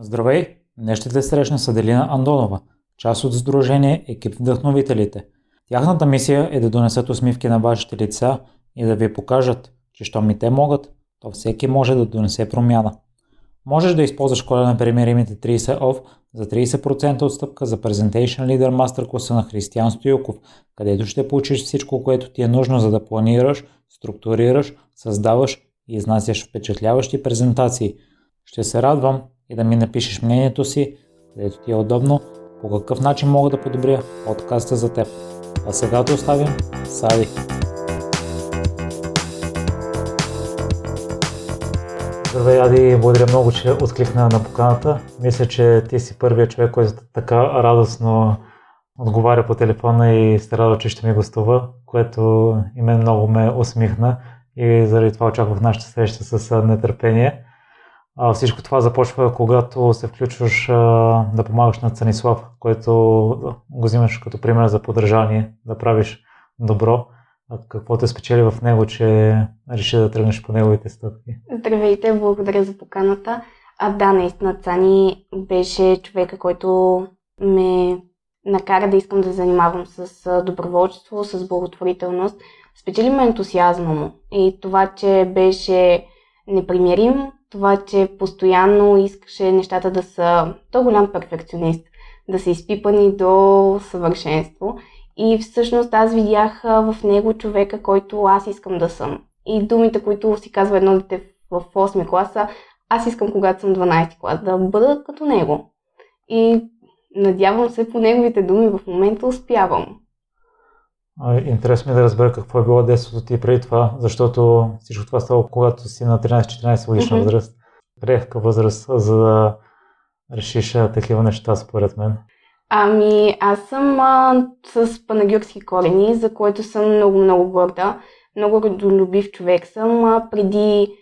Здравей! Днес ще те срещна с Аделина Андонова, част от Сдружение Екип Вдъхновителите. Тяхната мисия е да донесат усмивки на вашите лица и да ви покажат, че щом и те могат, то всеки може да донесе промяна. Можеш да използваш кода на примеримите 30 OFF за 30% отстъпка за Presentation Leader Master класа на Християн Стоюков, където ще получиш всичко, което ти е нужно за да планираш, структурираш, създаваш и изнасяш впечатляващи презентации. Ще се радвам и да ми напишеш мнението си, където ти е удобно, по какъв начин мога да подобря подкаста за теб. А сега да оставим Сади. Здравей, Ади, благодаря много, че откликна на поканата. Мисля, че ти си първият човек, който така радостно отговаря по телефона и се радва, че ще ми гостува, което и мен много ме усмихна и заради това очаквах нашата среща с нетърпение. А, всичко това започва, когато се включваш а, да помагаш на Цанислав, който го взимаш като пример за поддържание, да правиш добро. А какво те спечели в него, че реши да тръгнеш по неговите стъпки? Здравейте, благодаря за поканата. А да, наистина Цани беше човека, който ме накара да искам да занимавам с доброволчество, с благотворителност. Спечели ме ентусиазма му и това, че беше непримирим, това, че постоянно искаше нещата да са то голям перфекционист, да са изпипани до съвършенство. И всъщност аз видях в него човека, който аз искам да съм. И думите, които си казва едно дете в 8 класа, аз искам, когато съм 12 клас, да бъда като него. И надявам се по неговите думи в момента успявам. Интересно ми е да разбера какво е било детството ти преди това, защото всичко това става когато си на 13-14 годишна mm-hmm. възраст. Приехка възраст, за да решиш такива неща, според мен. Ами, аз съм а, с панагюрски корени, за което съм много-много горда. Много родолюбив човек съм. А, преди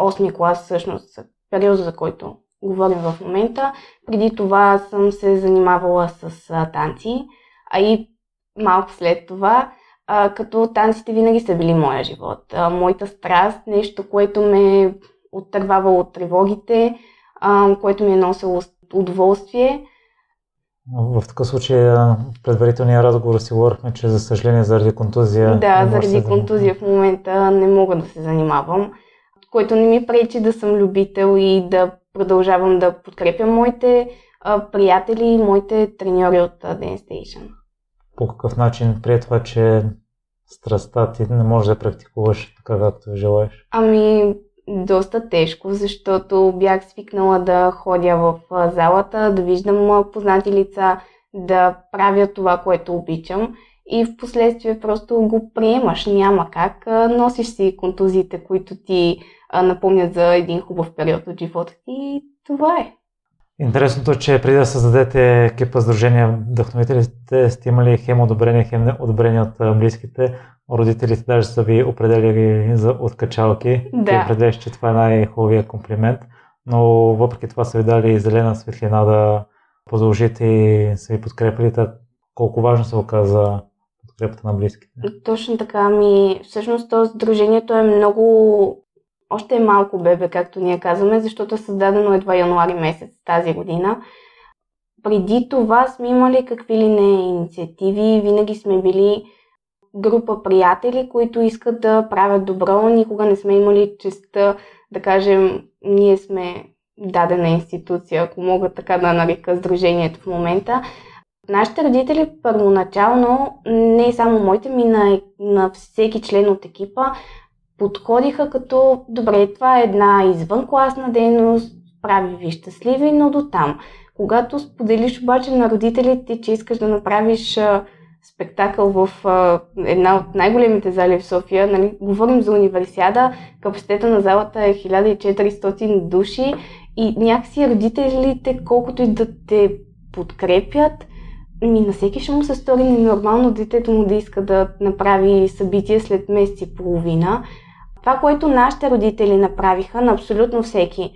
8 клас, всъщност, периода, за който говорим в момента. Преди това съм се занимавала с а, танци, а и малко след това, а, като танците винаги са били моя живот. А, моята страст, нещо, което ме оттървава от тревогите, а, което ми е носило удоволствие. В такъв случай, предварителния разговор си говорихме, че за съжаление заради контузия... Да, заради контузия в момента не мога да се занимавам, което не ми пречи да съм любител и да продължавам да подкрепям моите а, приятели и моите треньори от Dance Station по какъв начин прие това, че страстта ти не можеш да практикуваш така, както желаеш? Ами, доста тежко, защото бях свикнала да ходя в залата, да виждам познати лица, да правя това, което обичам и в последствие просто го приемаш. Няма как. Носиш си контузиите, които ти напомнят за един хубав период от живота ти и това е. Интересното е, че преди да създадете екипа Сдружение Вдъхновителите, сте имали хем одобрение, хем одобрение от близките. Родителите даже са ви определяли за откачалки. Да. Ти определяш, че това е най-хубавия комплимент. Но въпреки това са ви дали зелена светлина да продължите и са ви подкрепили. Колко важно се оказа подкрепата на близките? Точно така. Ми, всъщност то сдружението е много още е малко бебе, както ние казваме, защото е създадено едва януари месец тази година. Преди това сме имали какви ли не инициативи, винаги сме били група приятели, които искат да правят добро. Никога не сме имали честа да кажем, ние сме дадена институция, ако мога така да нарека сдружението в момента. Нашите родители първоначално, не само моите, ми на, на всеки член от екипа, подходиха като, добре, това е една извънкласна дейност, прави ви щастливи, но до там. Когато споделиш обаче на родителите, че искаш да направиш спектакъл в а, една от най-големите зали в София, нали, говорим за универсиада, капацитета на залата е 1400 души и някакси родителите, колкото и да те подкрепят, ми на всеки ще му се стори ненормално детето му да иска да направи събитие след месец и половина. Това, което нашите родители направиха на абсолютно всеки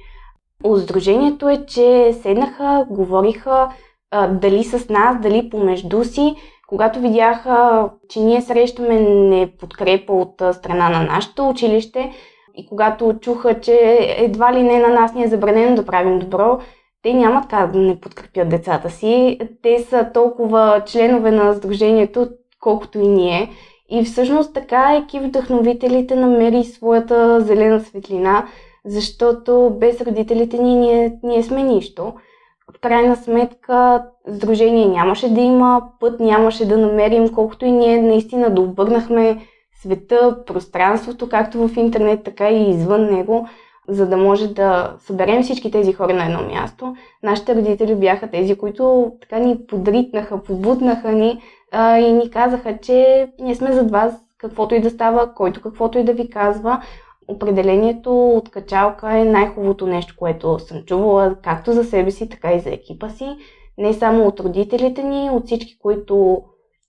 от Сдружението е, че седнаха, говориха а, дали с нас, дали помежду си, когато видяха, че ние срещаме неподкрепа от страна на нашето училище и когато чуха, че едва ли не на нас ни е забранено да правим добро, те нямат как да не подкрепят децата си. Те са толкова членове на Сдружението, колкото и ние. И всъщност така екип вдъхновителите намери своята зелена светлина, защото без родителите ни ние, ние сме нищо. В крайна сметка сдружение нямаше да има, път нямаше да намерим, колкото и ние наистина да обърнахме света, пространството, както в интернет, така и извън него, за да може да съберем всички тези хора на едно място. Нашите родители бяха тези, които така ни подритнаха, побутнаха ни а, и ни казаха, че ние сме зад вас, каквото и да става, който каквото и да ви казва. Определението от качалка е най-хубавото нещо, което съм чувала, както за себе си, така и за екипа си. Не само от родителите ни, от всички, които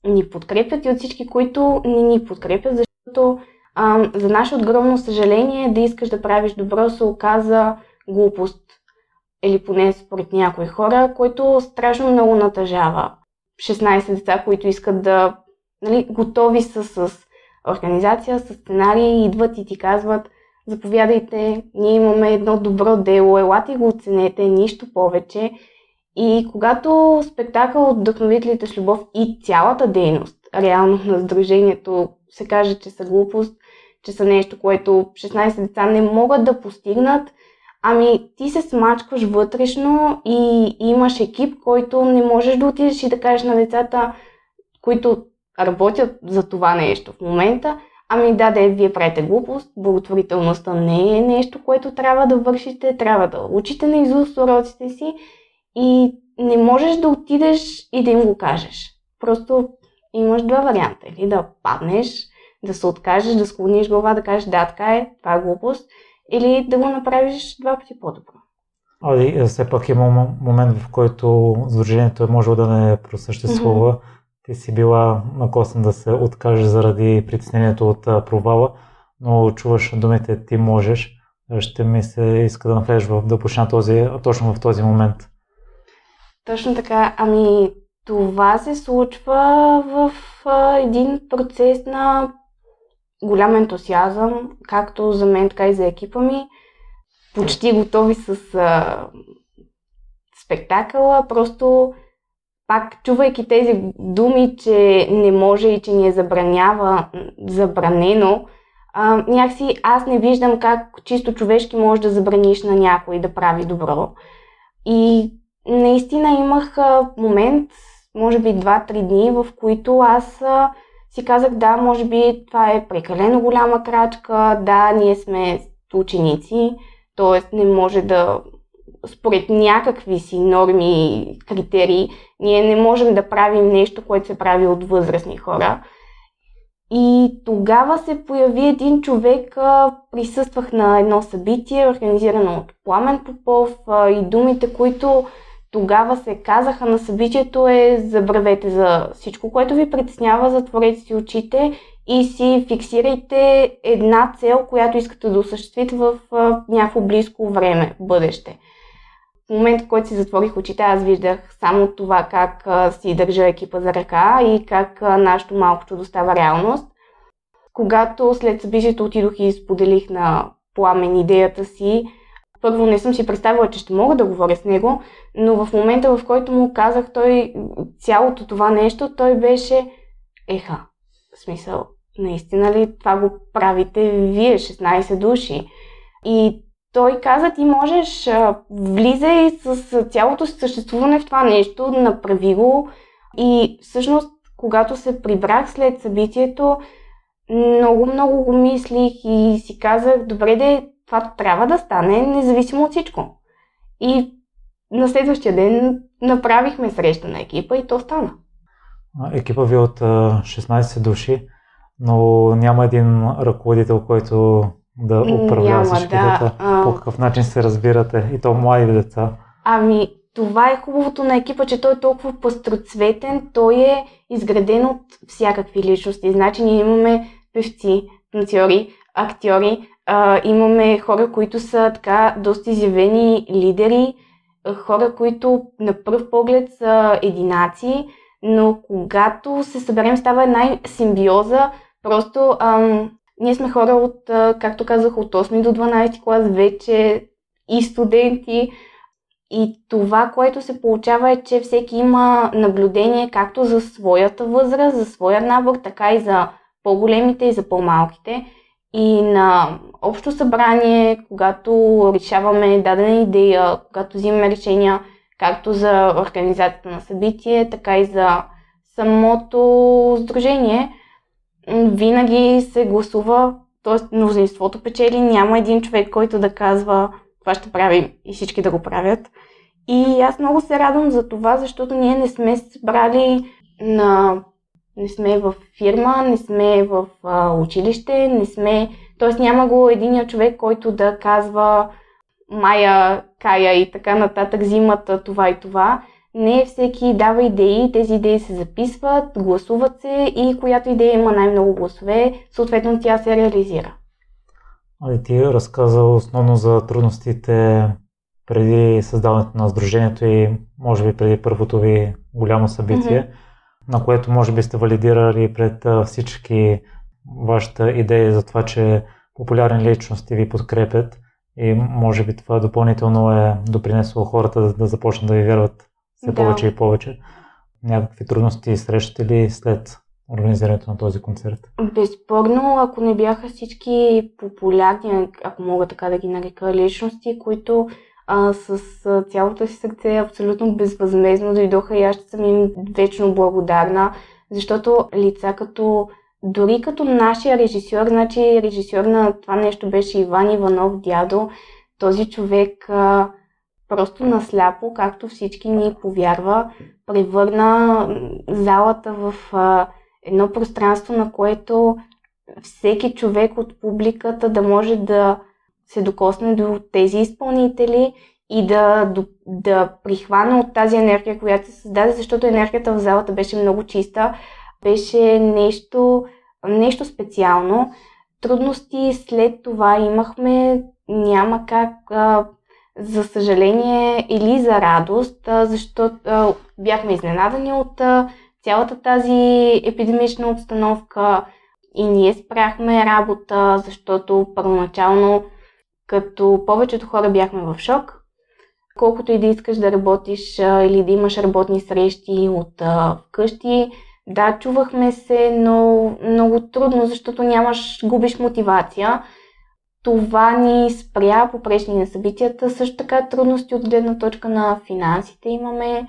ни подкрепят и от всички, които не ни подкрепят, защото а, за наше огромно съжаление да искаш да правиш добро се оказа глупост. Или поне според някои хора, който страшно много натъжава. 16 деца, които искат да, нали, готови са с организация, с сценарии, идват и ти казват, заповядайте, ние имаме едно добро дело, елате го оценете, нищо повече. И когато спектакъл от вдъхновителите с любов и цялата дейност, реално на Сдружението, се каже, че са глупост, че са нещо, което 16 деца не могат да постигнат, ами ти се смачкваш вътрешно и имаш екип, който не можеш да отидеш и да кажеш на децата, които работят за това нещо в момента, ами да, да, вие правите глупост, благотворителността не е нещо, което трябва да вършите, трябва да учите на изуст уроците си и не можеш да отидеш и да им го кажеш. Просто имаш два варианта. Или да паднеш, да се откажеш, да склониш глава, да кажеш да, така е, това е глупост, или да го направиш два пъти по-добро. А и все пак има момент, в който сдружението е можело да не просъществува. Mm-hmm. Ти си била накосен да се откажеш заради притеснението от провала, но чуваш думите ти можеш. Ще ми се иска да навлезеш в да почна този, точно в този момент. Точно така. Ами, това се случва в а, един процес на голям ентусиазъм, както за мен, така и за екипа ми. Почти готови с а, спектакъла, просто пак чувайки тези думи, че не може и че ни е забранява, забранено, а, някакси аз не виждам как чисто човешки може да забраниш на някой да прави добро. И наистина имах момент, може би 2-3 дни, в които аз а, си казах, да, може би това е прекалено голяма крачка, да, ние сме ученици, т.е. не може да, според някакви си норми и критерии, ние не можем да правим нещо, което се прави от възрастни хора. И тогава се появи един човек, присъствах на едно събитие, организирано от Пламен Попов и думите, които тогава се казаха на събитието е забравете за всичко, което ви притеснява, затворете си очите и си фиксирайте една цел, която искате да осъществите в някакво близко време, бъдеще. В момента, в който си затворих очите, аз виждах само това как си държа екипа за ръка и как нашето малко чудо става реалност. Когато след събитието отидох и споделих на пламен идеята си, първо не съм си представила, че ще мога да говоря с него, но в момента, в който му казах той цялото това нещо, той беше еха. В смисъл, наистина ли това го правите вие, 16 души? И той каза, ти можеш, влизай с цялото си съществуване в това нещо, направи го. И всъщност, когато се прибрах след събитието, много, много го мислих и си казах, добре де, това трябва да стане независимо от всичко. И на следващия ден направихме среща на екипа и то стана. Екипа ви е от 16 души, но няма един ръководител, който да управлява всички да. деца. По какъв начин се разбирате? И то млади деца. Ами, това е хубавото на екипа, че той е толкова пъстроцветен, той е изграден от всякакви личности. Значи ние имаме певци, танцори, актьори, а, имаме хора, които са така доста изявени лидери, хора, които на пръв поглед са единаци, но когато се съберем става една симбиоза, просто ам, ние сме хора от, както казах, от 8 до 12 клас вече и студенти И това, което се получава е, че всеки има наблюдение както за своята възраст, за своя набор, така и за по-големите и за по-малките. И на общо събрание, когато решаваме дадена идея, когато взимаме решения както за организацията на събитие, така и за самото сдружение, винаги се гласува, т.е. мнозинството печели, няма един човек, който да казва това ще правим и всички да го правят. И аз много се радвам за това, защото ние не сме събрали на... Не сме в фирма, не сме в а, училище, не сме... Тоест няма го единия човек, който да казва Майя, Кая и така нататък взимат това и това. Не всеки дава идеи, тези идеи се записват, гласуват се и която идея има най-много гласове, съответно тя се реализира. Али ти разказа основно за трудностите преди създаването на сдружението и може би преди първото ви голямо събитие, mm-hmm. На което може би сте валидирали пред всички вашата идея за това, че популярни личности ви подкрепят и може би това допълнително е допринесло хората да, да започнат да ви вярват все да. повече и повече. Някакви трудности срещате ли след организирането на този концерт? Безспорно, ако не бяха всички популярни, ако мога така да ги нарека, личности, които а, с а, цялото си сърце абсолютно безвъзмезно дойдоха и аз ще съм им вечно благодарна, защото лица като дори като нашия режисьор, значи режисьор на това нещо беше Иван Иванов, дядо, този човек а, просто насляпо, както всички ни повярва, превърна залата в а, едно пространство, на което всеки човек от публиката да може да се докосне до тези изпълнители и да, да, прихване от тази енергия, която се създаде, защото енергията в залата беше много чиста, беше нещо, нещо специално. Трудности след това имахме, няма как, а, за съжаление или за радост, а, защото а, бяхме изненадани от а, цялата тази епидемична обстановка и ние спряхме работа, защото първоначално като повечето хора бяхме в шок. Колкото и да искаш да работиш или да имаш работни срещи от а, вкъщи, да, чувахме се, но много трудно, защото нямаш, губиш мотивация. Това ни спря попречни на събитията. Също така трудности от гледна точка на финансите имаме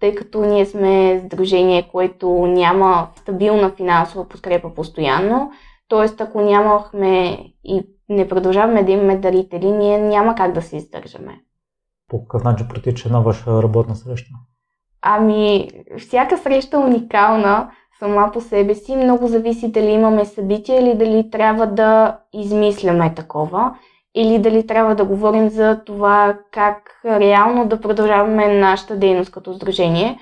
тъй като ние сме сдружение, което няма стабилна финансова подкрепа постоянно. Тоест, ако нямахме и не продължаваме да имаме дарители, ние няма как да се издържаме. По какъв начин протича една ваша работна среща? Ами, всяка среща е уникална сама по себе си. Много зависи дали имаме събитие или дали трябва да измисляме такова или дали трябва да говорим за това как реално да продължаваме нашата дейност като сдружение.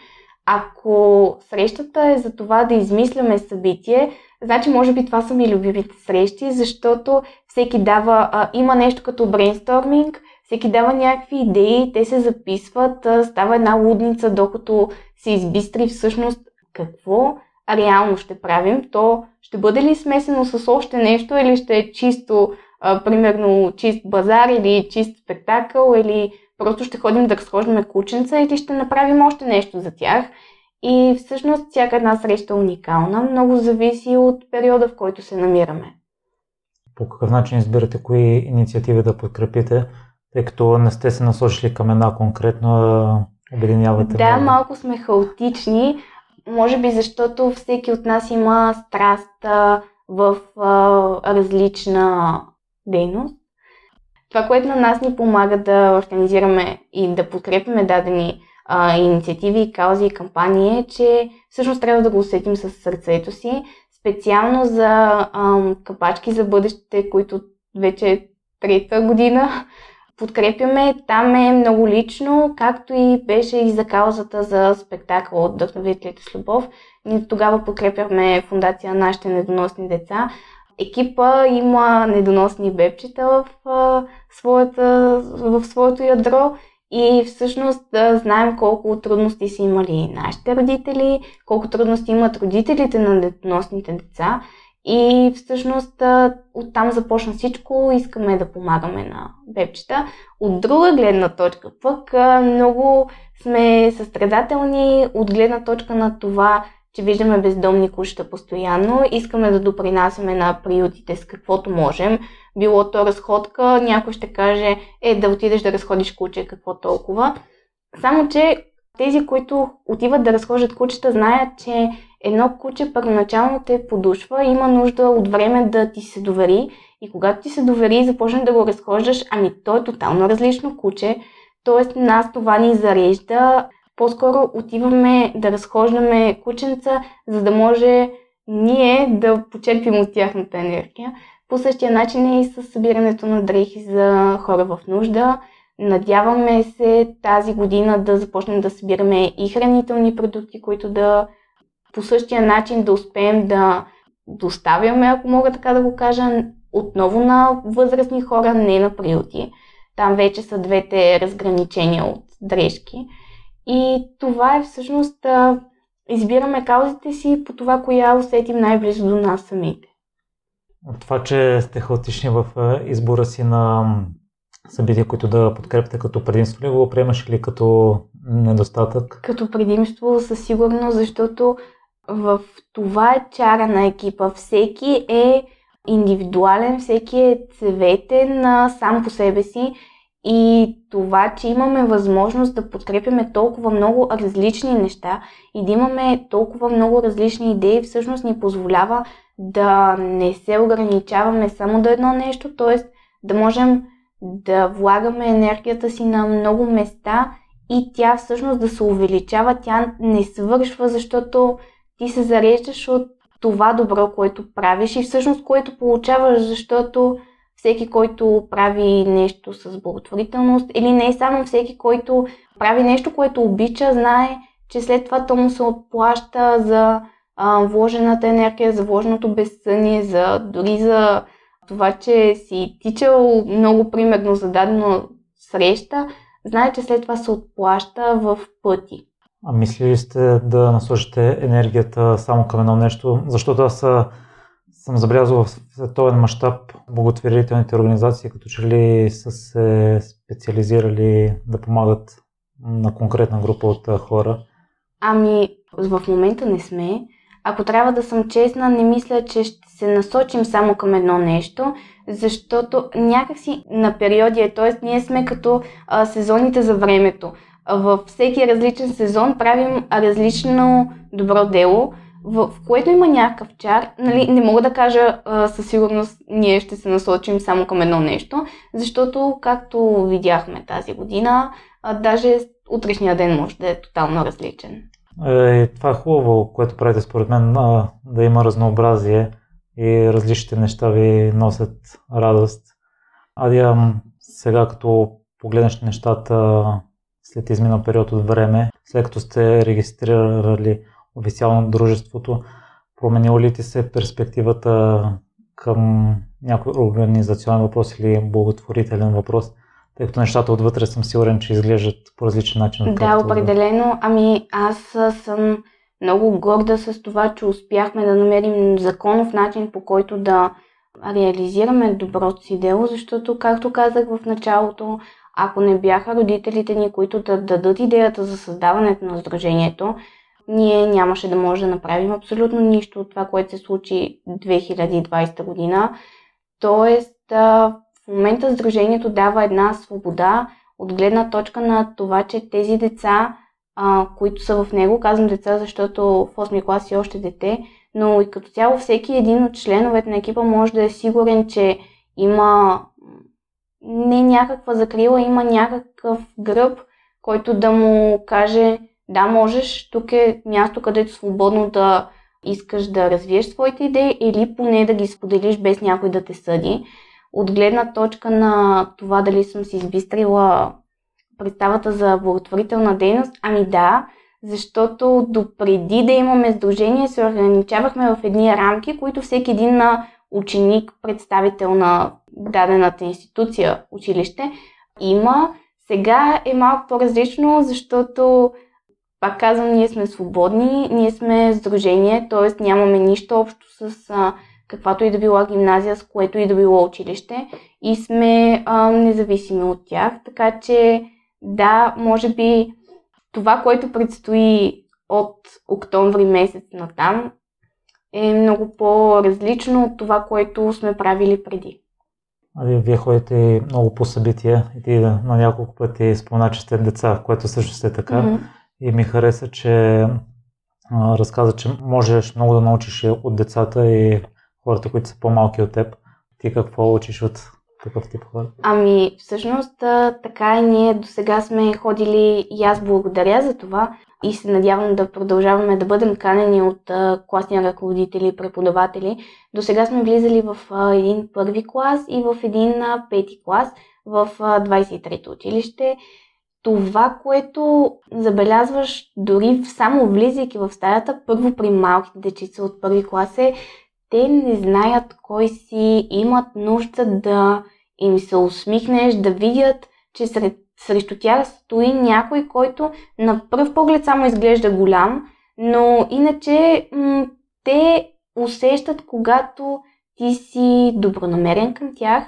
Ако срещата е за това да измисляме събитие, значи може би това са ми любимите срещи, защото всеки дава, а, има нещо като брейнсторминг, всеки дава някакви идеи, те се записват, а, става една лудница, докато се избистри всъщност какво реално ще правим. То ще бъде ли смесено с още нещо или ще е чисто а, примерно чист базар или чист спектакъл или просто ще ходим да разхождаме кученца или ще направим още нещо за тях. И всъщност всяка една среща е уникална, много зависи от периода, в който се намираме. По какъв начин избирате кои инициативи да подкрепите, тъй като не сте се насочили към една конкретно, обединявате? Да, много. малко сме хаотични, може би защото всеки от нас има страст в а, различна дейност. Това, което на нас ни помага да организираме и да подкрепяме дадени а, инициативи, каузи и кампании е, че всъщност трябва да го усетим с сърцето си. Специално за а, капачки за бъдещите, които вече е трета година подкрепяме. Там е много лично, както и беше и за каузата за спектакъл от Вдъхновителите с любов. Ние тогава подкрепяхме фундация на нашите недоносни деца екипа има недоносни бебчета в, а, своята, в своето ядро и всъщност да знаем колко трудности са имали нашите родители, колко трудности имат родителите на недоносните деца И всъщност оттам започна всичко, искаме да помагаме на бебчета. От друга гледна точка пък много сме състрадателни от гледна точка на това, че виждаме бездомни кучета постоянно, искаме да допринасяме на приютите с каквото можем. Било то разходка, някой ще каже, е да отидеш да разходиш куче, какво толкова. Само, че тези, които отиват да разхождат кучета, знаят, че едно куче първоначално те подушва, има нужда от време да ти се довери и когато ти се довери и започнеш да го разхождаш, ами то е тотално различно куче, т.е. нас това ни зарежда. По-скоро отиваме да разхождаме кученца, за да може ние да почерпим от тяхната енергия. По същия начин е и с събирането на дрехи за хора в нужда. Надяваме се тази година да започнем да събираме и хранителни продукти, които да по същия начин да успеем да доставяме, ако мога така да го кажа, отново на възрастни хора, не на приюти. Там вече са двете разграничения от дрежки. И това е всъщност да избираме каузите си по това, коя усетим най-близо до нас самите. От това, че сте хаотични в избора си на събития, които да подкрепите като предимство ли го приемаш или като недостатък? Като предимство със сигурност, защото в това е чара на екипа. Всеки е индивидуален, всеки е цветен сам по себе си и това, че имаме възможност да подкрепяме толкова много различни неща и да имаме толкова много различни идеи, всъщност ни позволява да не се ограничаваме само до едно нещо, т.е. да можем да влагаме енергията си на много места и тя всъщност да се увеличава, тя не свършва, защото ти се зареждаш от това добро, което правиш и всъщност което получаваш, защото всеки, който прави нещо с благотворителност или не само всеки, който прави нещо, което обича, знае, че след това то му се отплаща за а, вложената енергия, за вложеното безсъние, за, дори за това, че си тичал много примерно за дадена среща, знае, че след това се отплаща в пъти. А мислили сте да насочите енергията само към едно нещо? Защото аз съм забелязал в световен мащаб благотворителните организации, като че ли са се специализирали да помагат на конкретна група от хора. Ами, в момента не сме. Ако трябва да съм честна, не мисля, че ще се насочим само към едно нещо, защото някакси на периоди е, т.е. ние сме като а, сезоните за времето във всеки различен сезон правим различно добро дело, в което има някакъв чар. Нали, не мога да кажа а, със сигурност ние ще се насочим само към едно нещо, защото, както видяхме тази година, а, даже утрешния ден може да е тотално различен. Е, това е хубаво, което правите според мен, а, да има разнообразие и различните неща ви носят радост. Адия, сега като погледнеш нещата след изминал период от време, след като сте регистрирали официално дружеството, променила ли ти се перспективата към някой организационен въпрос или благотворителен въпрос? Тъй като нещата отвътре съм сигурен, че изглеждат по различен начин. Да, определено. Ами аз съм много горда с това, че успяхме да намерим законов начин по който да реализираме доброто си дело, защото, както казах в началото, ако не бяха родителите ни, които да дадат идеята за създаването на сдружението, ние нямаше да може да направим абсолютно нищо от това, което се случи 2020 година. Тоест, в момента Сдружението дава една свобода от гледна точка на това, че тези деца, които са в него, казвам деца, защото в 8 клас си още дете, но и като цяло всеки един от членовете на екипа може да е сигурен, че има не някаква закрила, има някакъв гръб, който да му каже да, можеш, тук е място, където свободно да искаш да развиеш своите идеи или поне да ги споделиш без някой да те съди. От гледна точка на това дали съм си избистрила представата за благотворителна дейност, ами да, защото допреди да имаме сдружение се ограничавахме в едни рамки, които всеки един на ученик, представител на дадената институция, училище, има. Сега е малко по-различно, защото, пак казвам, ние сме свободни, ние сме сдружение, т.е. нямаме нищо общо с а, каквато и да била гимназия, с което и да било училище и сме а, независими от тях. Така че да, може би това, което предстои от октомври месец натам е много по-различно от това, което сме правили преди. Ами, вие ходите много по събития и ти на няколко пъти спомена, че сте деца, което също сте така. Mm-hmm. И ми хареса, че разказа, че можеш много да научиш от децата и хората, които са по-малки от теб. Ти какво учиш от такъв тип хора? Ами, всъщност така и ние до сега сме ходили и аз благодаря за това и се надявам да продължаваме да бъдем канени от а, класни ръководители и преподаватели. До сега сме влизали в един първи клас и в един пети клас в 23-то училище. Това, което забелязваш дори само влизайки в стаята, първо при малките дечица от първи клас е, те не знаят кой си, имат нужда да им се усмихнеш, да видят, че сред, срещу тях стои някой, който на пръв поглед само изглежда голям, но иначе м- те усещат, когато ти си добронамерен към тях.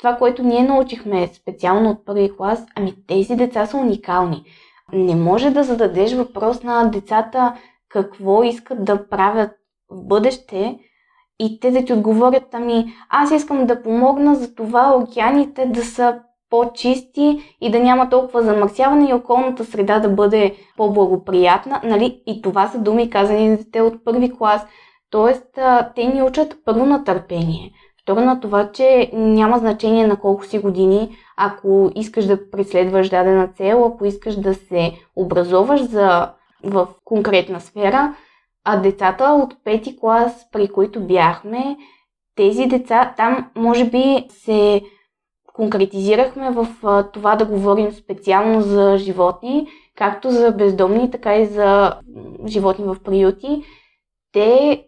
Това, което ние научихме специално от първи клас, ами тези деца са уникални. Не може да зададеш въпрос на децата какво искат да правят в бъдеще, и те да ти отговорят, ами аз искам да помогна за това океаните да са по-чисти и да няма толкова замърсяване и околната среда да бъде по-благоприятна. Нали? И това са думи казани на дете от първи клас. Тоест, те ни учат първо на търпение. Второ на това, че няма значение на колко си години, ако искаш да преследваш дадена цел, ако искаш да се образоваш за, в конкретна сфера, а децата от пети клас, при които бяхме, тези деца, там може би се конкретизирахме в това да говорим специално за животни, както за бездомни, така и за животни в приюти. Те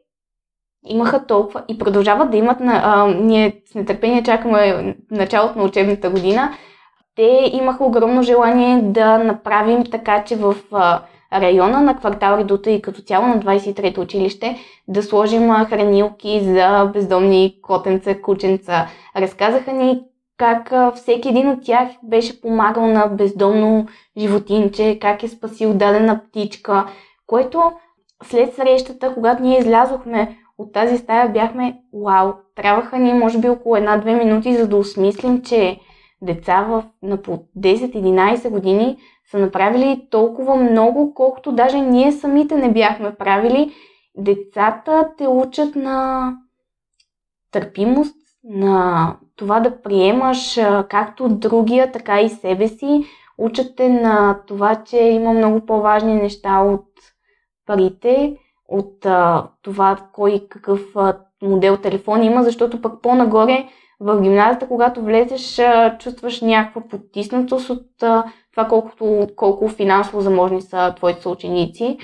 имаха толкова и продължават да имат, а, ние с нетърпение чакаме началото на учебната година, те имаха огромно желание да направим така, че в а, района на квартал Редута и като цяло на 23-то училище да сложим хранилки за бездомни котенца, кученца. Разказаха ни как всеки един от тях беше помагал на бездомно животинче, как е спасил дадена птичка, което след срещата, когато ние излязохме от тази стая, бяхме вау, трябваха ни може би около една-две минути, за да осмислим, че деца в, на по 10-11 години са направили толкова много, колкото даже ние самите не бяхме правили. Децата те учат на търпимост, на това да приемаш както другия, така и себе си. Учат те на това, че има много по-важни неща от парите, от а, това кой какъв а, модел телефон има, защото пък по-нагоре в гимназията, когато влезеш, чувстваш някаква потиснатост от това колкото, колко финансово заможни са твоите съученици.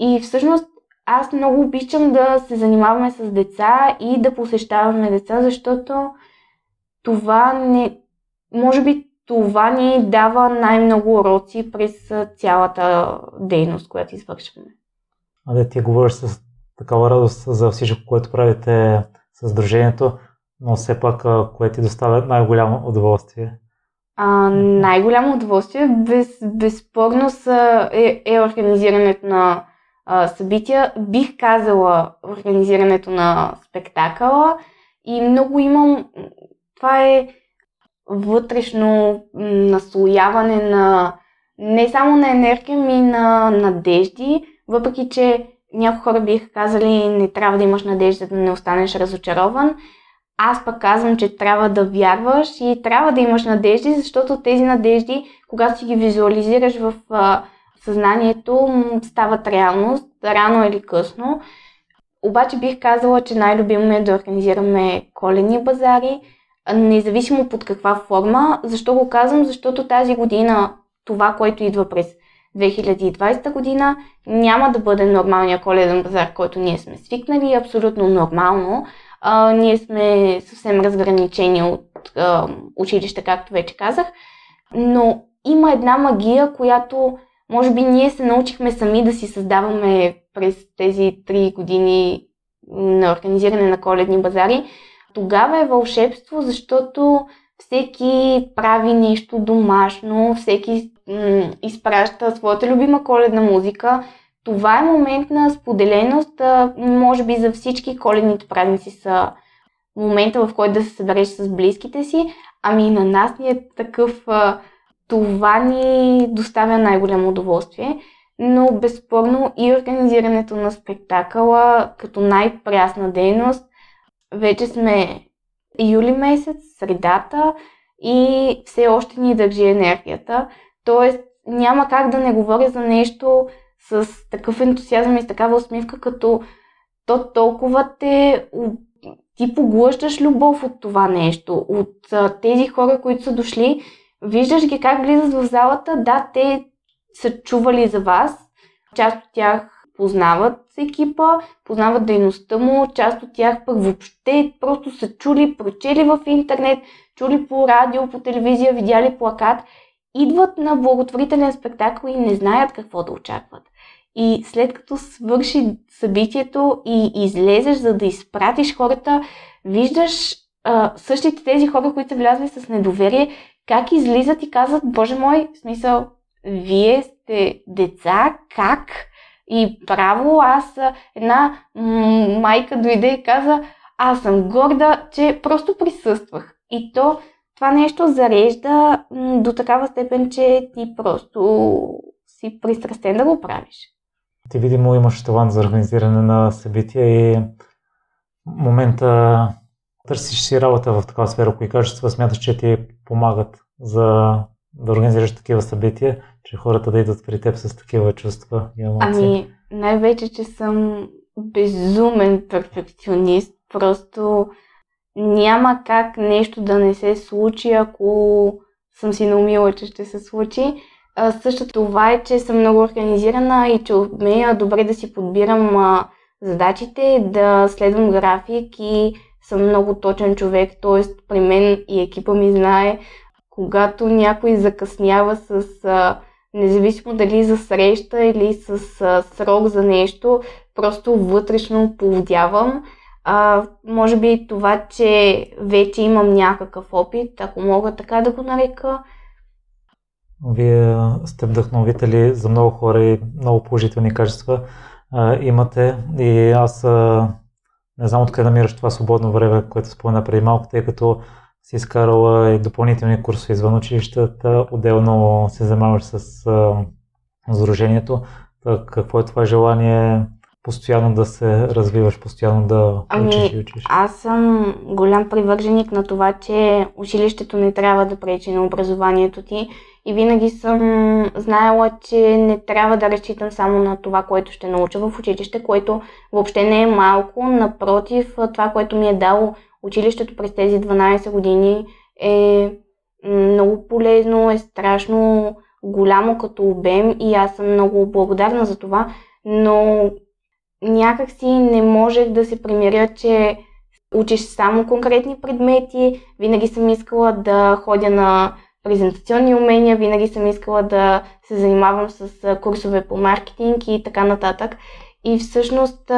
И всъщност аз много обичам да се занимаваме с деца и да посещаваме деца, защото това не... Може би това ни дава най-много уроци през цялата дейност, която извършваме. А да ти говориш с такава радост за всичко, което правите с дружението но все пак, кое ти доставя най-голямо удоволствие? А, най-голямо удоволствие без, безспорно са, е, е организирането на а, събития. Бих казала организирането на спектакъла и много имам. Това е вътрешно наслояване на не само на енергия, ми на надежди, въпреки че някои хора биха казали не трябва да имаш надежда да не останеш разочарован. Аз пък казвам, че трябва да вярваш и трябва да имаш надежди, защото тези надежди, когато си ги визуализираш в а, съзнанието, стават реалност, рано или късно. Обаче бих казала, че най-любимо е да организираме коледни базари, независимо под каква форма. Защо го казвам? Защото тази година това, което идва през 2020 година, няма да бъде нормалния коледен базар, който ние сме свикнали, абсолютно нормално. А, ние сме съвсем разграничени от а, училище, както вече казах. Но има една магия, която може би ние се научихме сами да си създаваме през тези три години на организиране на коледни базари, тогава е вълшебство, защото всеки прави нещо домашно, всеки м- изпраща своята любима коледна музика. Това е момент на споделеност, може би за всички коледните празници са момента, в който да се събереш с близките си, ами на нас ни е такъв, това ни доставя най-голямо удоволствие, но безспорно и организирането на спектакъла като най-прясна дейност, вече сме юли месец, средата и все още ни държи енергията. Тоест няма как да не говоря за нещо с такъв ентусиазъм и с такава усмивка, като то толкова те ти поглъщаш любов от това нещо, от тези хора, които са дошли, виждаш ги как влизат в залата, да, те са чували за вас, част от тях познават екипа, познават дейността му, част от тях пък въобще просто са чули, прочели в интернет, чули по радио, по телевизия, видяли плакат, идват на благотворителен спектакъл и не знаят какво да очакват. И след като свърши събитието и излезеш, за да изпратиш хората, виждаш а, същите тези хора, които са влязли с недоверие, как излизат и казват, Боже мой, в смисъл, вие сте деца, как? И право, аз една майка дойде и каза, аз съм горда, че просто присъствах. И то това нещо зарежда м- до такава степен, че ти просто си пристрастен да го правиш. Ти видимо имаш талант за организиране на събития и момента търсиш си работа в такава сфера, кои качества смяташ, че ти помагат за да организираш такива събития, че хората да идват при теб с такива чувства и емоции? Ами, най-вече, че съм безумен перфекционист. Просто няма как нещо да не се случи, ако съм си наумила, че ще се случи. А, също това е, че съм много организирана и че умея добре да си подбирам задачите, да следвам график и съм много точен човек, т.е. при мен и екипа ми знае, когато някой закъснява с, а, независимо дали за среща или с а, срок за нещо, просто вътрешно поводявам. А, може би това, че вече имам някакъв опит, ако мога така да го нарека, вие сте вдъхновители за много хора и много положителни качества а, имате. И аз а, не знам откъде намираш това свободно време, което спомена преди малко, тъй като си изкарала и допълнителни курсове извън училищата, отделно се занимаваш с а, сдружението. Так, какво е това желание постоянно да се развиваш, постоянно да ами, учиш и учиш? Аз съм голям привърженик на това, че училището не трябва да пречи на образованието ти и винаги съм знаела, че не трябва да разчитам само на това, което ще науча в училище, което въобще не е малко. Напротив, това, което ми е дало училището през тези 12 години е много полезно, е страшно голямо като обем и аз съм много благодарна за това, но някак си не можех да се примиря, че учиш само конкретни предмети. Винаги съм искала да ходя на презентационни умения, винаги съм искала да се занимавам с курсове по маркетинг и така нататък. И всъщност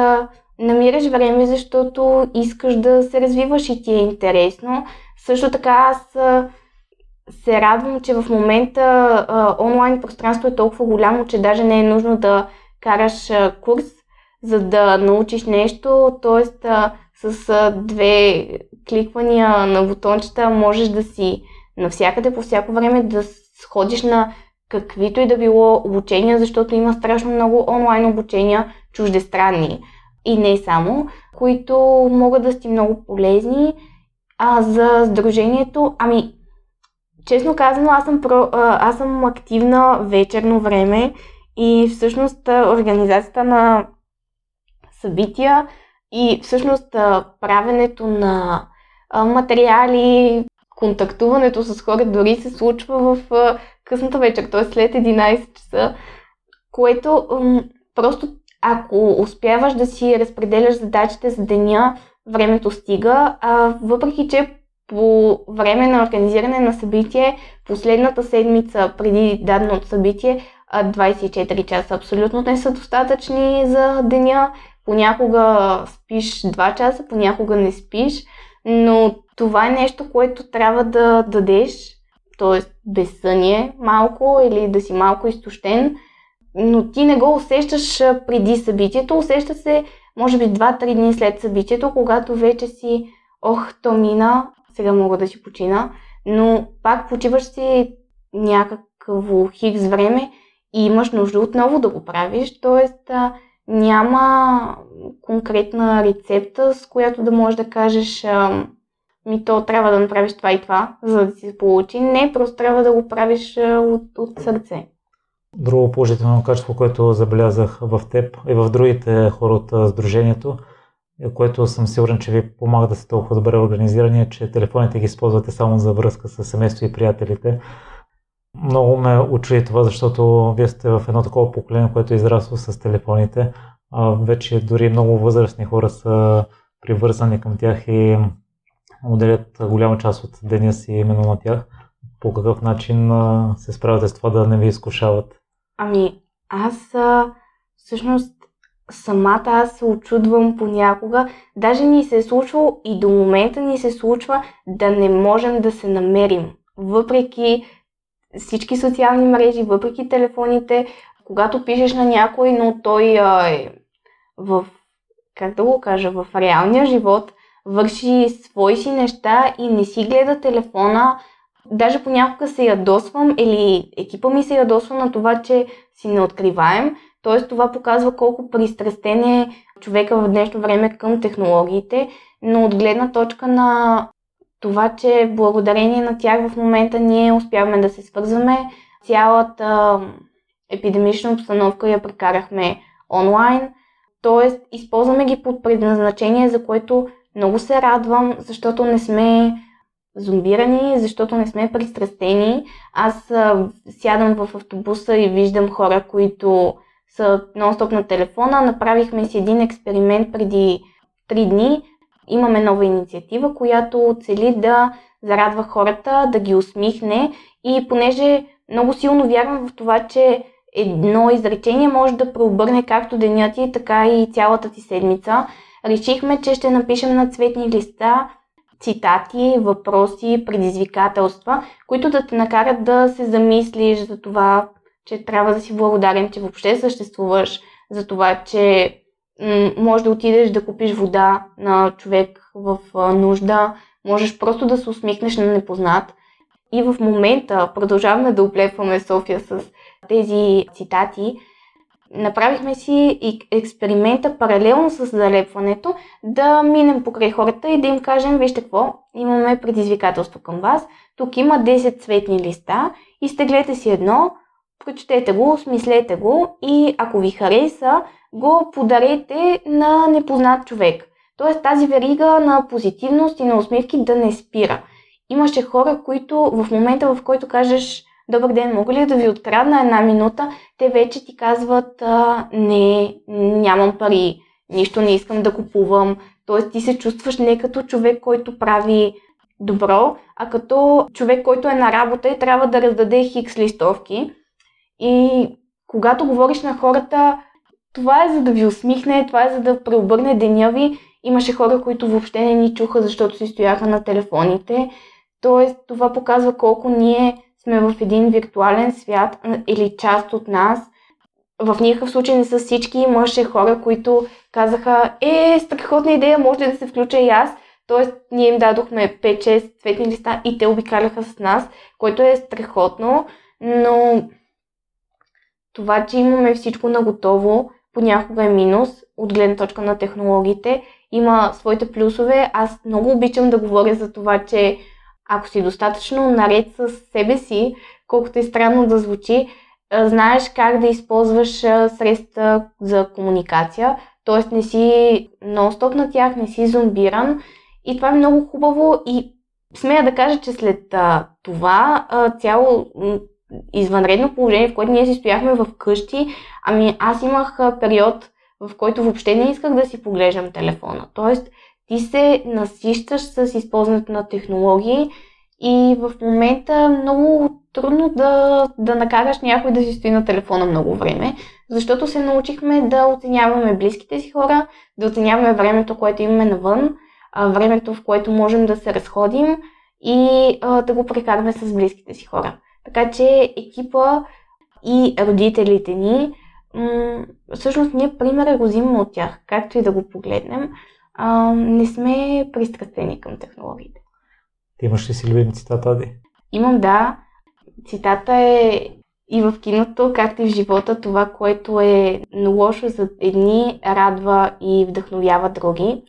намираш време, защото искаш да се развиваш и ти е интересно. Също така аз се радвам, че в момента онлайн пространство е толкова голямо, че даже не е нужно да караш курс, за да научиш нещо. Тоест с две кликвания на бутончета можеш да си навсякъде по всяко време да сходиш на каквито и да било обучения, защото има страшно много онлайн обучения, чуждестранни и не само, които могат да сте много полезни. А за сдружението, ами, честно казано, аз съм, про, аз съм активна вечерно време и всъщност организацията на събития и всъщност правенето на материали, контактуването с хора дори се случва в късната вечер, т.е. след 11 часа, което просто ако успяваш да си разпределяш задачите за деня, времето стига, а въпреки че по време на организиране на събитие, последната седмица преди даденото събитие, 24 часа абсолютно не са достатъчни за деня. Понякога спиш 2 часа, понякога не спиш, но това е нещо, което трябва да дадеш, т.е. безсъние малко или да си малко изтощен, но ти не го усещаш преди събитието, усеща се може би 2-3 дни след събитието, когато вече си, ох, то мина, сега мога да си почина, но пак почиваш си някакво хикс време и имаш нужда отново да го правиш, т.е. няма конкретна рецепта, с която да можеш да кажеш ми то трябва да направиш това и това, за да си получи. Не, просто трябва да го правиш от, от сърце. Друго положително качество, което забелязах в теб и в другите хора от Сдружението, което съм сигурен, че ви помага да сте толкова добре организирани, е, че телефоните ги използвате само за връзка с семейство и приятелите. Много ме учи това, защото вие сте в едно такова поколение, което е израсло с телефоните. А вече дори много възрастни хора са привързани към тях и отделят голяма част от деня си именно на тях. По какъв начин се справяте с това да не ви изкушават? Ами, аз всъщност самата аз се очудвам понякога. Даже ни се е случвало и до момента ни се случва да не можем да се намерим. Въпреки всички социални мрежи, въпреки телефоните, когато пишеш на някой, но той а, е в, как да го кажа, в реалния живот, върши свои си неща и не си гледа телефона, даже понякога се ядосвам или екипа ми се ядосва на това, че си не откриваем. Тоест това показва колко пристрастен е човека в днешно време към технологиите, но от гледна точка на това, че благодарение на тях в момента ние успяваме да се свързваме, цялата епидемична обстановка я прекарахме онлайн, т.е. използваме ги под предназначение, за което много се радвам, защото не сме зомбирани, защото не сме пристрастени. Аз сядам в автобуса и виждам хора, които са нон-стоп на телефона. Направихме си един експеримент преди 3 дни. Имаме нова инициатива, която цели да зарадва хората, да ги усмихне и понеже много силно вярвам в това, че едно изречение може да преобърне както деня ти, така и цялата ти седмица. Решихме, че ще напишем на цветни листа цитати, въпроси, предизвикателства, които да те накарат да се замислиш за това, че трябва да си благодарен, че въобще съществуваш, за това, че може да отидеш да купиш вода на човек в нужда, можеш просто да се усмихнеш на непознат. И в момента продължаваме да оплепваме София с тези цитати, Направихме си експеримента паралелно с залепването да минем покрай хората и да им кажем, вижте какво, имаме предизвикателство към вас. Тук има 10 цветни листа, изтеглете си едно, прочетете го, осмислете го и ако ви хареса, го подарете на непознат човек. Тоест тази верига на позитивност и на усмивки да не спира. Имаше хора, които в момента в който кажеш Добър ден, мога ли да ви открадна една минута? Те вече ти казват, не, нямам пари, нищо не искам да купувам. Тоест ти се чувстваш не като човек, който прави добро, а като човек, който е на работа и трябва да раздаде хикс листовки. И когато говориш на хората, това е за да ви усмихне, това е за да преобърне деня ви. Имаше хора, които въобще не ни чуха, защото си стояха на телефоните. Тоест, това показва колко ние сме в един виртуален свят или част от нас. В никакъв случай не са всички. Имаше хора, които казаха, е, страхотна идея, може да се включа и аз. Тоест, ние им дадохме 5-6 цветни листа и те обикаляха с нас, което е страхотно, но това, че имаме всичко наготово, понякога е минус от гледна точка на технологиите. Има своите плюсове. Аз много обичам да говоря за това, че ако си достатъчно наред с себе си, колкото и странно да звучи, знаеш как да използваш средства за комуникация, т.е. не си нон-стоп на тях, не си зомбиран и това е много хубаво и смея да кажа, че след това цяло извънредно положение, в което ние си стояхме в къщи, ами аз имах период, в който въобще не исках да си поглеждам телефона. Тоест, ти се насищаш с използването на технологии и в момента много трудно да, да накараш някой да си стои на телефона много време, защото се научихме да оценяваме близките си хора, да оценяваме времето, което имаме навън, времето, в което можем да се разходим и да го прекараме с близките си хора. Така че екипа и родителите ни, м- всъщност ние примера го взимаме от тях, както и да го погледнем, а, не сме пристрастени към технологиите. Ти имаш ли си любим цитата, Ади? Имам, да. Цитата е и в киното, както и в живота, това, което е лошо за едни, радва и вдъхновява други.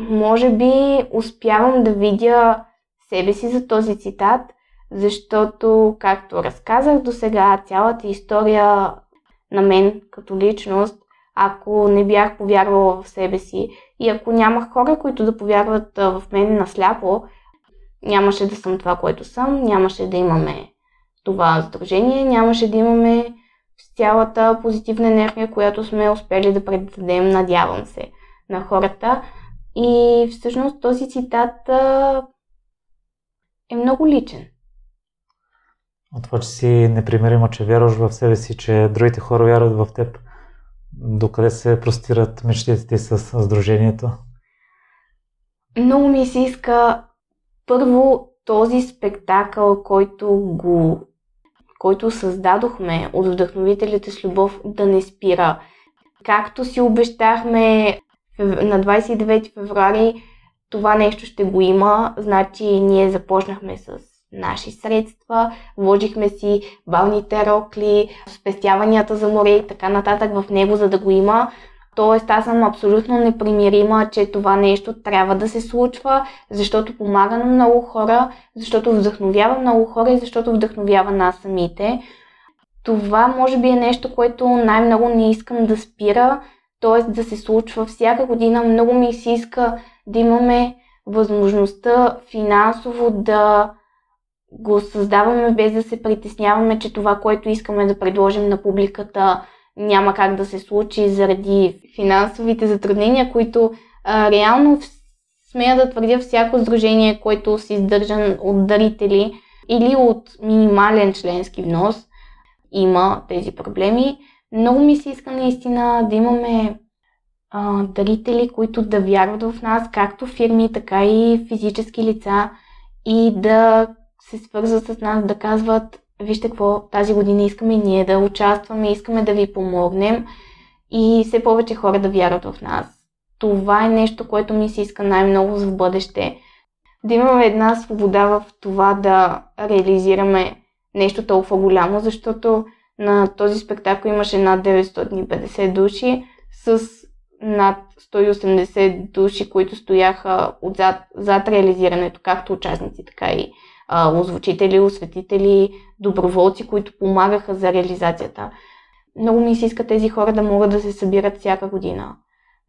Може би успявам да видя себе си за този цитат, защото, както разказах до сега, цялата история на мен като личност, ако не бях повярвала в себе си и ако нямах хора, които да повярват в мен насляпо, нямаше да съм това, което съм, нямаше да имаме това сдружение, нямаше да имаме цялата позитивна енергия, която сме успели да предадем, надявам се, на хората. И всъщност този цитат е много личен. От това, че си непримирима, че вярваш в себе си, че другите хора вярват в теб, докъде се простират мечтите ти с Сдружението? Много ми се иска първо този спектакъл, който го който създадохме от вдъхновителите с любов да не спира. Както си обещахме на 29 февруари, това нещо ще го има. Значи ние започнахме с наши средства, вложихме си балните рокли, спестяванията за море и така нататък в него, за да го има. Тоест аз съм абсолютно непримирима, че това нещо трябва да се случва, защото помага на много хора, защото вдъхновява много хора и защото вдъхновява нас самите. Това може би е нещо, което най-много не искам да спира, т.е. да се случва всяка година. Много ми се иска да имаме възможността финансово да го създаваме без да се притесняваме, че това, което искаме да предложим на публиката, няма как да се случи заради финансовите затруднения, които а, реално смея да твърдя всяко сдружение, което се издържан от дарители или от минимален членски внос, има тези проблеми. Много ми се иска наистина да имаме а, дарители, които да вярват в нас, както фирми, така и физически лица и да се свързват с нас, да казват вижте какво тази година искаме ние да участваме, искаме да ви помогнем и все повече хора да вярват в нас. Това е нещо, което ми се иска най-много в бъдеще. Да имаме една свобода в това да реализираме нещо толкова голямо, защото на този спектакъл имаше над 950 души с над 180 души, които стояха отзад, зад реализирането, както участници, така и озвучители, осветители, доброволци, които помагаха за реализацията. Много ми се иска тези хора да могат да се събират всяка година.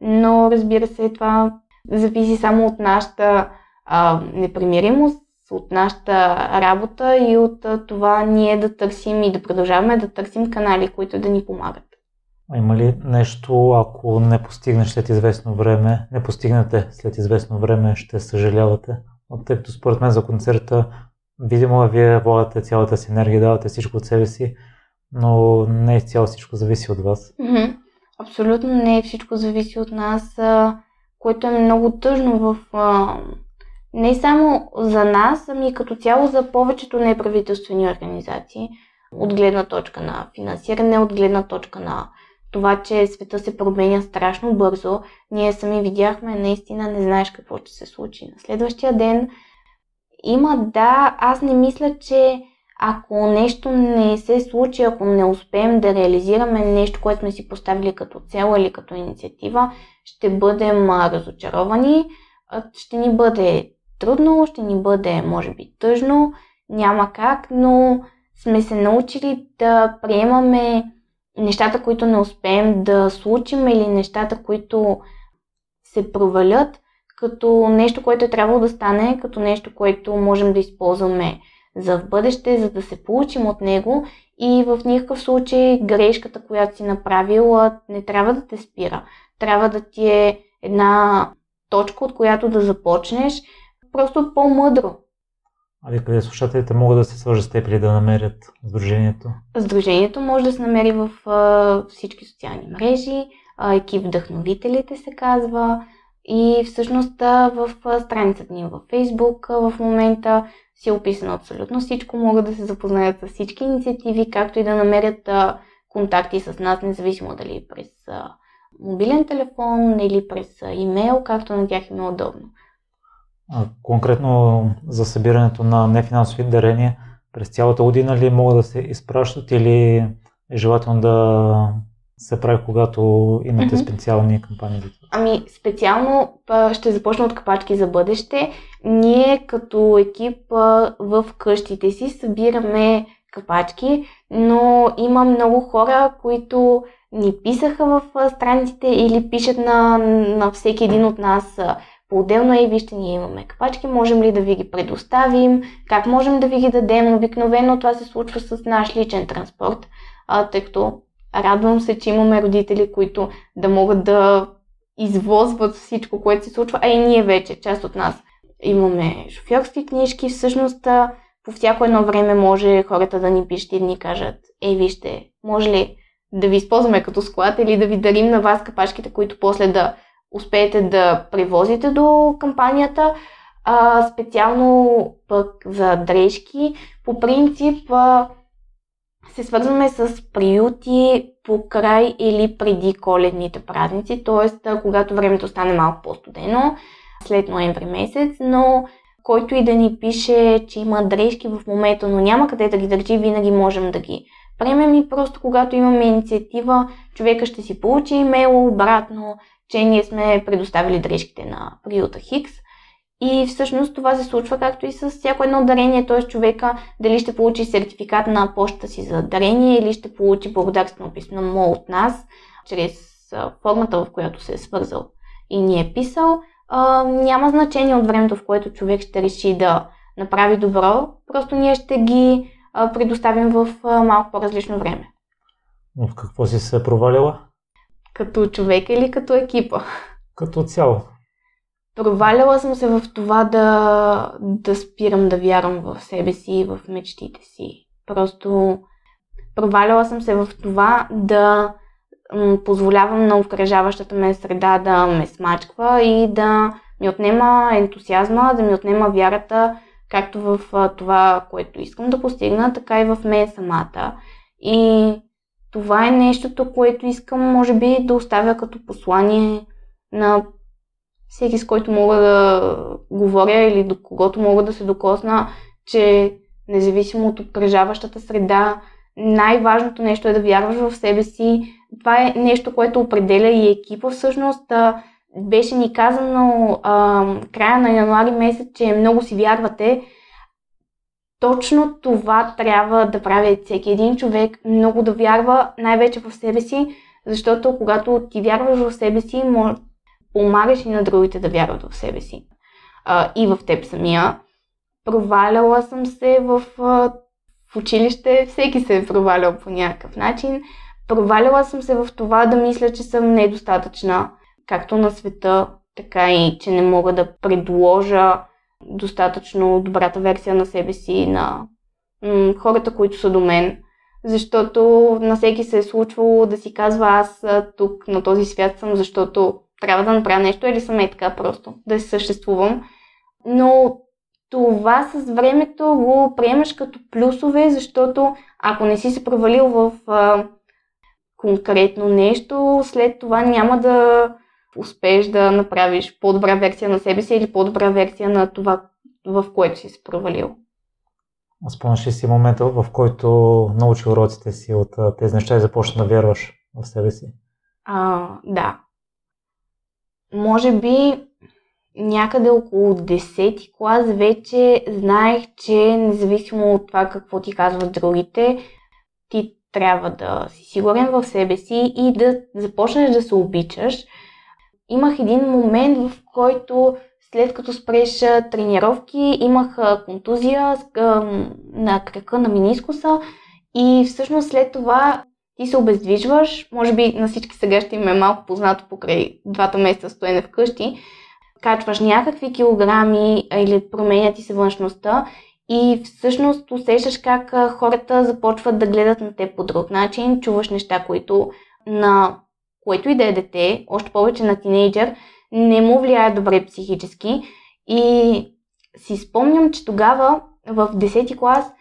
Но разбира се, това зависи само от нашата а, непримиримост, от нашата работа и от а, това ние да търсим и да продължаваме да търсим канали, които да ни помагат. А има ли нещо, ако не постигнеш след известно време, не постигнете след известно време, ще съжалявате? Тъй като според мен за концерта Видимо, вие влагате цялата си енергия, давате всичко от себе си, но не изцяло всичко зависи от вас. Абсолютно не всичко зависи от нас, което е много тъжно в не само за нас, ами като цяло за повечето неправителствени организации. От гледна точка на финансиране, от гледна точка на това, че света се променя страшно бързо. Ние сами видяхме, наистина не знаеш какво ще се случи. На следващия ден има, да, аз не мисля, че ако нещо не се случи, ако не успеем да реализираме нещо, което сме си поставили като цел или като инициатива, ще бъдем разочаровани, ще ни бъде трудно, ще ни бъде, може би, тъжно, няма как, но сме се научили да приемаме нещата, които не успеем да случим или нещата, които се провалят, като нещо, което е трябвало да стане, като нещо, което можем да използваме за в бъдеще, за да се получим от него и в никакъв случай грешката, която си направила, не трябва да те спира. Трябва да ти е една точка, от която да започнеш, просто по-мъдро. Ами къде слушателите могат да се свържат с теб или да намерят Сдружението? Сдружението може да се намери в а, всички социални мрежи. А, екип Вдъхновителите се казва. И всъщност в страницата ни във Фейсбук в момента си е описано абсолютно всичко. Могат да се запознаят с всички инициативи, както и да намерят контакти с нас, независимо дали през мобилен телефон или през имейл, както на тях им е удобно. Конкретно за събирането на нефинансови дарения, през цялата година ли могат да се изпращат или е желателно да се прави, когато имате mm-hmm. специални кампании? Ами, специално ще започна от капачки за бъдеще. Ние като екип в къщите си събираме капачки, но има много хора, които ни писаха в страниците или пишат на, на всеки един от нас по-отделно, ей, вижте, ние имаме капачки, можем ли да ви ги предоставим, как можем да ви ги дадем. Обикновено това се случва с наш личен транспорт, а, тъй като радвам се, че имаме родители, които да могат да извозват всичко, което се случва, а и ние вече, част от нас. Имаме шофьорски книжки, всъщност по всяко едно време може хората да ни пишат и да ни кажат, ей, вижте, може ли да ви използваме като склад или да ви дарим на вас капачките, които после да успеете да превозите до кампанията. А, специално пък за дрежки, по принцип а, се свързваме с приюти по край или преди коледните празници, т.е. когато времето стане малко по-студено, след ноември месец, но който и да ни пише, че има дрежки в момента, но няма къде да ги държи, винаги можем да ги приемем и просто когато имаме инициатива, човека ще си получи имейл обратно, че ние сме предоставили дрежките на приюта Хикс. И всъщност това се случва както и с всяко едно дарение, т.е. човека дали ще получи сертификат на почта си за дарение или ще получи благодарствено писмо от нас, чрез формата, в която се е свързал и ни е писал. А, няма значение от времето, в което човек ще реши да направи добро, просто ние ще ги а, предоставим в а, малко по-различно време. В какво си се е провалила? Като човек или като екипа? Като цяло. Проваляла съм се в това да, да спирам да вярвам в себе си и в мечтите си. Просто проваляла съм се в това да позволявам на окръжаващата ме среда да ме смачква и да ми отнема ентусиазма, да ми отнема вярата както в това, което искам да постигна, така и в мен самата. И това е нещото, което искам, може би, да оставя като послание на всеки, с който мога да говоря или до когото мога да се докосна, че независимо от обкръжаващата среда, най-важното нещо е да вярваш в себе си. Това е нещо, което определя и екипа всъщност. Беше ни казано а, края на януари месец, че много си вярвате. Точно това трябва да прави всеки един човек, много да вярва най-вече в себе си, защото когато ти вярваш в себе си, помагаш и на другите да вярват в себе си а, и в теб самия. Проваляла съм се в, в училище, всеки се е провалял по някакъв начин. Проваляла съм се в това да мисля, че съм недостатъчна, както на света, така и че не мога да предложа достатъчно добрата версия на себе си на м- хората, които са до мен. Защото на всеки се е случвало да си казва аз тук на този свят съм, защото трябва да направя нещо или съм е така просто, да се съществувам. Но това с времето го приемаш като плюсове, защото ако не си се провалил в а, конкретно нещо, след това няма да успееш да направиш по-добра версия на себе си или по-добра версия на това, в което си се провалил. Спомняш ли си момента, в който научи уроците си от тези неща и започна да вярваш в себе си? А, да. Може би някъде около 10 клас вече знаех, че независимо от това какво ти казват другите, ти трябва да си сигурен в себе си и да започнеш да се обичаш – имах един момент, в който след като спреш тренировки, имах контузия на крака на минискуса и всъщност след това ти се обездвижваш, може би на всички сега ще им е малко познато покрай двата месеца стоене вкъщи, качваш някакви килограми или променя ти се външността и всъщност усещаш как хората започват да гледат на теб по друг начин, чуваш неща, които на което и да е дете, още повече на тинейджър, не му влияе добре психически. И си спомням, че тогава в 10 клас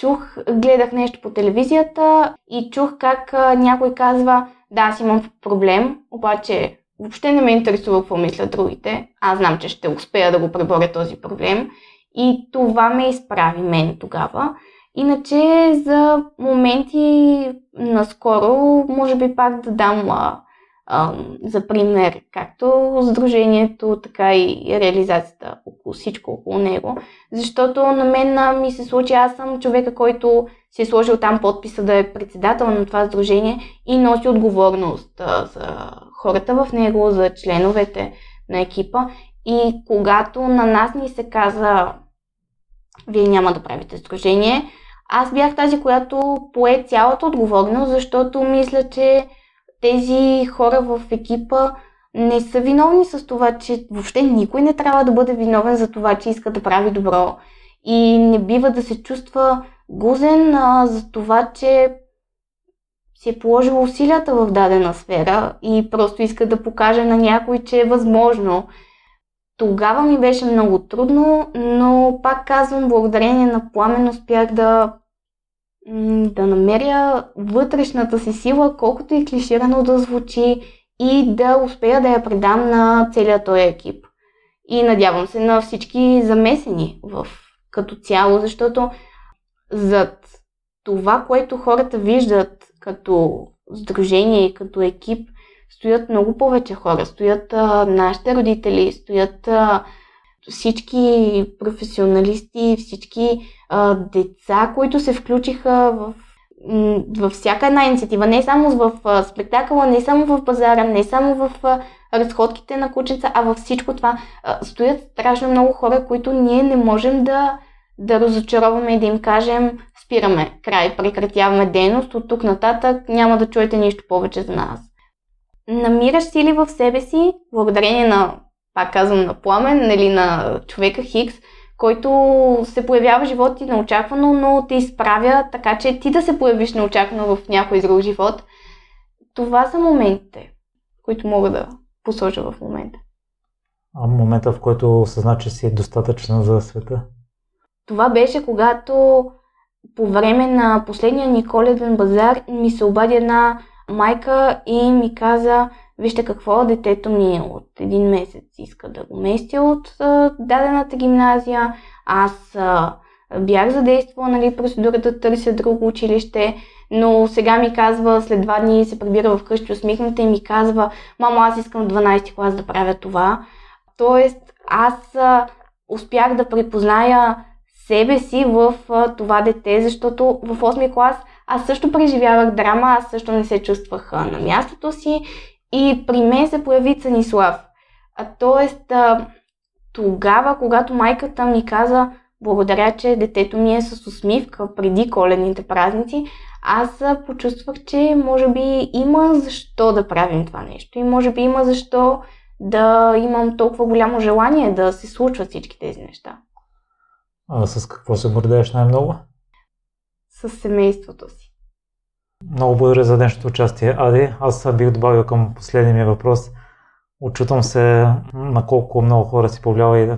чух, гледах нещо по телевизията и чух как някой казва, да, аз имам проблем, обаче въобще не ме интересува какво мислят другите. Аз знам, че ще успея да го преборя този проблем. И това ме изправи мен тогава. Иначе за моменти наскоро, може би пак да дам а, за пример, както Сдружението, така и реализацията около всичко около него. Защото на мен ми се случи, аз съм човека, който си е сложил там подписа да е председател на това сдружение и носи отговорност за хората в него, за членовете на екипа. И когато на нас ни се каза, вие няма да правите сдружение, аз бях тази, която пое цялата отговорност, защото мисля, че тези хора в екипа не са виновни с това, че въобще никой не трябва да бъде виновен за това, че иска да прави добро. И не бива да се чувства гузен а, за това, че си е положил усилията в дадена сфера и просто иска да покаже на някой, че е възможно. Тогава ми беше много трудно, но пак казвам, благодарение на пламен успях да да намеря вътрешната си сила, колкото и клиширано да звучи и да успея да я предам на целият този екип. И надявам се на всички замесени в като цяло, защото зад това, което хората виждат като сдружение като екип, стоят много повече хора. Стоят а, нашите родители, стоят а, всички професионалисти, всички а, деца, които се включиха в, във всяка една инициатива, не само в а, спектакъла, не само в пазара, не само в а, разходките на кученца, а във всичко това а, стоят страшно много хора, които ние не можем да, да разочароваме и да им кажем спираме, край, прекратяваме дейност, от тук нататък няма да чуете нищо повече за нас. Намираш сили в себе си, благодарение на пак казвам, на пламен, нали, на човека Хикс, който се появява в живота ти неочаквано, но те изправя така, че ти да се появиш неочаквано в някой друг живот. Това са моментите, които мога да посоча в момента. А момента, в който осъзна, че си е достатъчна за света? Това беше когато по време на последния ни коледен базар ми се обади една майка и ми каза, вижте какво, детето ми от един месец иска да го местя от а, дадената гимназия. Аз а, бях задействала нали, процедурата да търся друго училище, но сега ми казва, след два дни се прибира вкъщи усмихната и ми казва, мамо, аз искам в 12 клас да правя това. Тоест, аз а, успях да припозная себе си в а, това дете, защото в 8 клас аз също преживявах драма, аз също не се чувствах а, на мястото си и при мен се появи Цанислав. А, тоест, а, тогава, когато майката ми каза, благодаря, че детето ми е с усмивка преди коледните празници, аз почувствах, че може би има защо да правим това нещо и може би има защо да имам толкова голямо желание да се случват всички тези неща. А с какво се гордееш най-много? С семейството си. Много благодаря за днешното участие, Ади. Аз бих добавил към последния ми въпрос. Очутвам се на колко много хора си повлияла и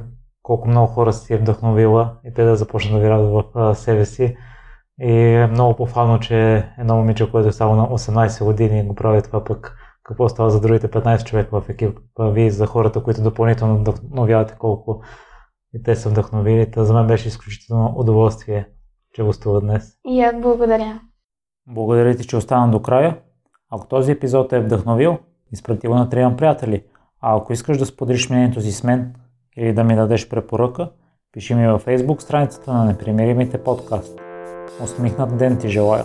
колко много хора си е вдъхновила и те да започнат да вярват в себе си. И е много похвално, че едно момиче, което е само на 18 години го прави това пък какво става за другите 15 човека в екипа ви, за хората, които допълнително вдъхновявате колко и те са вдъхновили. Та за мен беше изключително удоволствие, че гостува днес. И аз благодаря. Благодаря ти, че остана до края. Ако този епизод е вдъхновил, изпрати го на трима приятели. А ако искаш да споделиш мнението си с мен или да ми дадеш препоръка, пиши ми във Facebook страницата на Непримиримите подкаст. Усмихнат ден ти желая!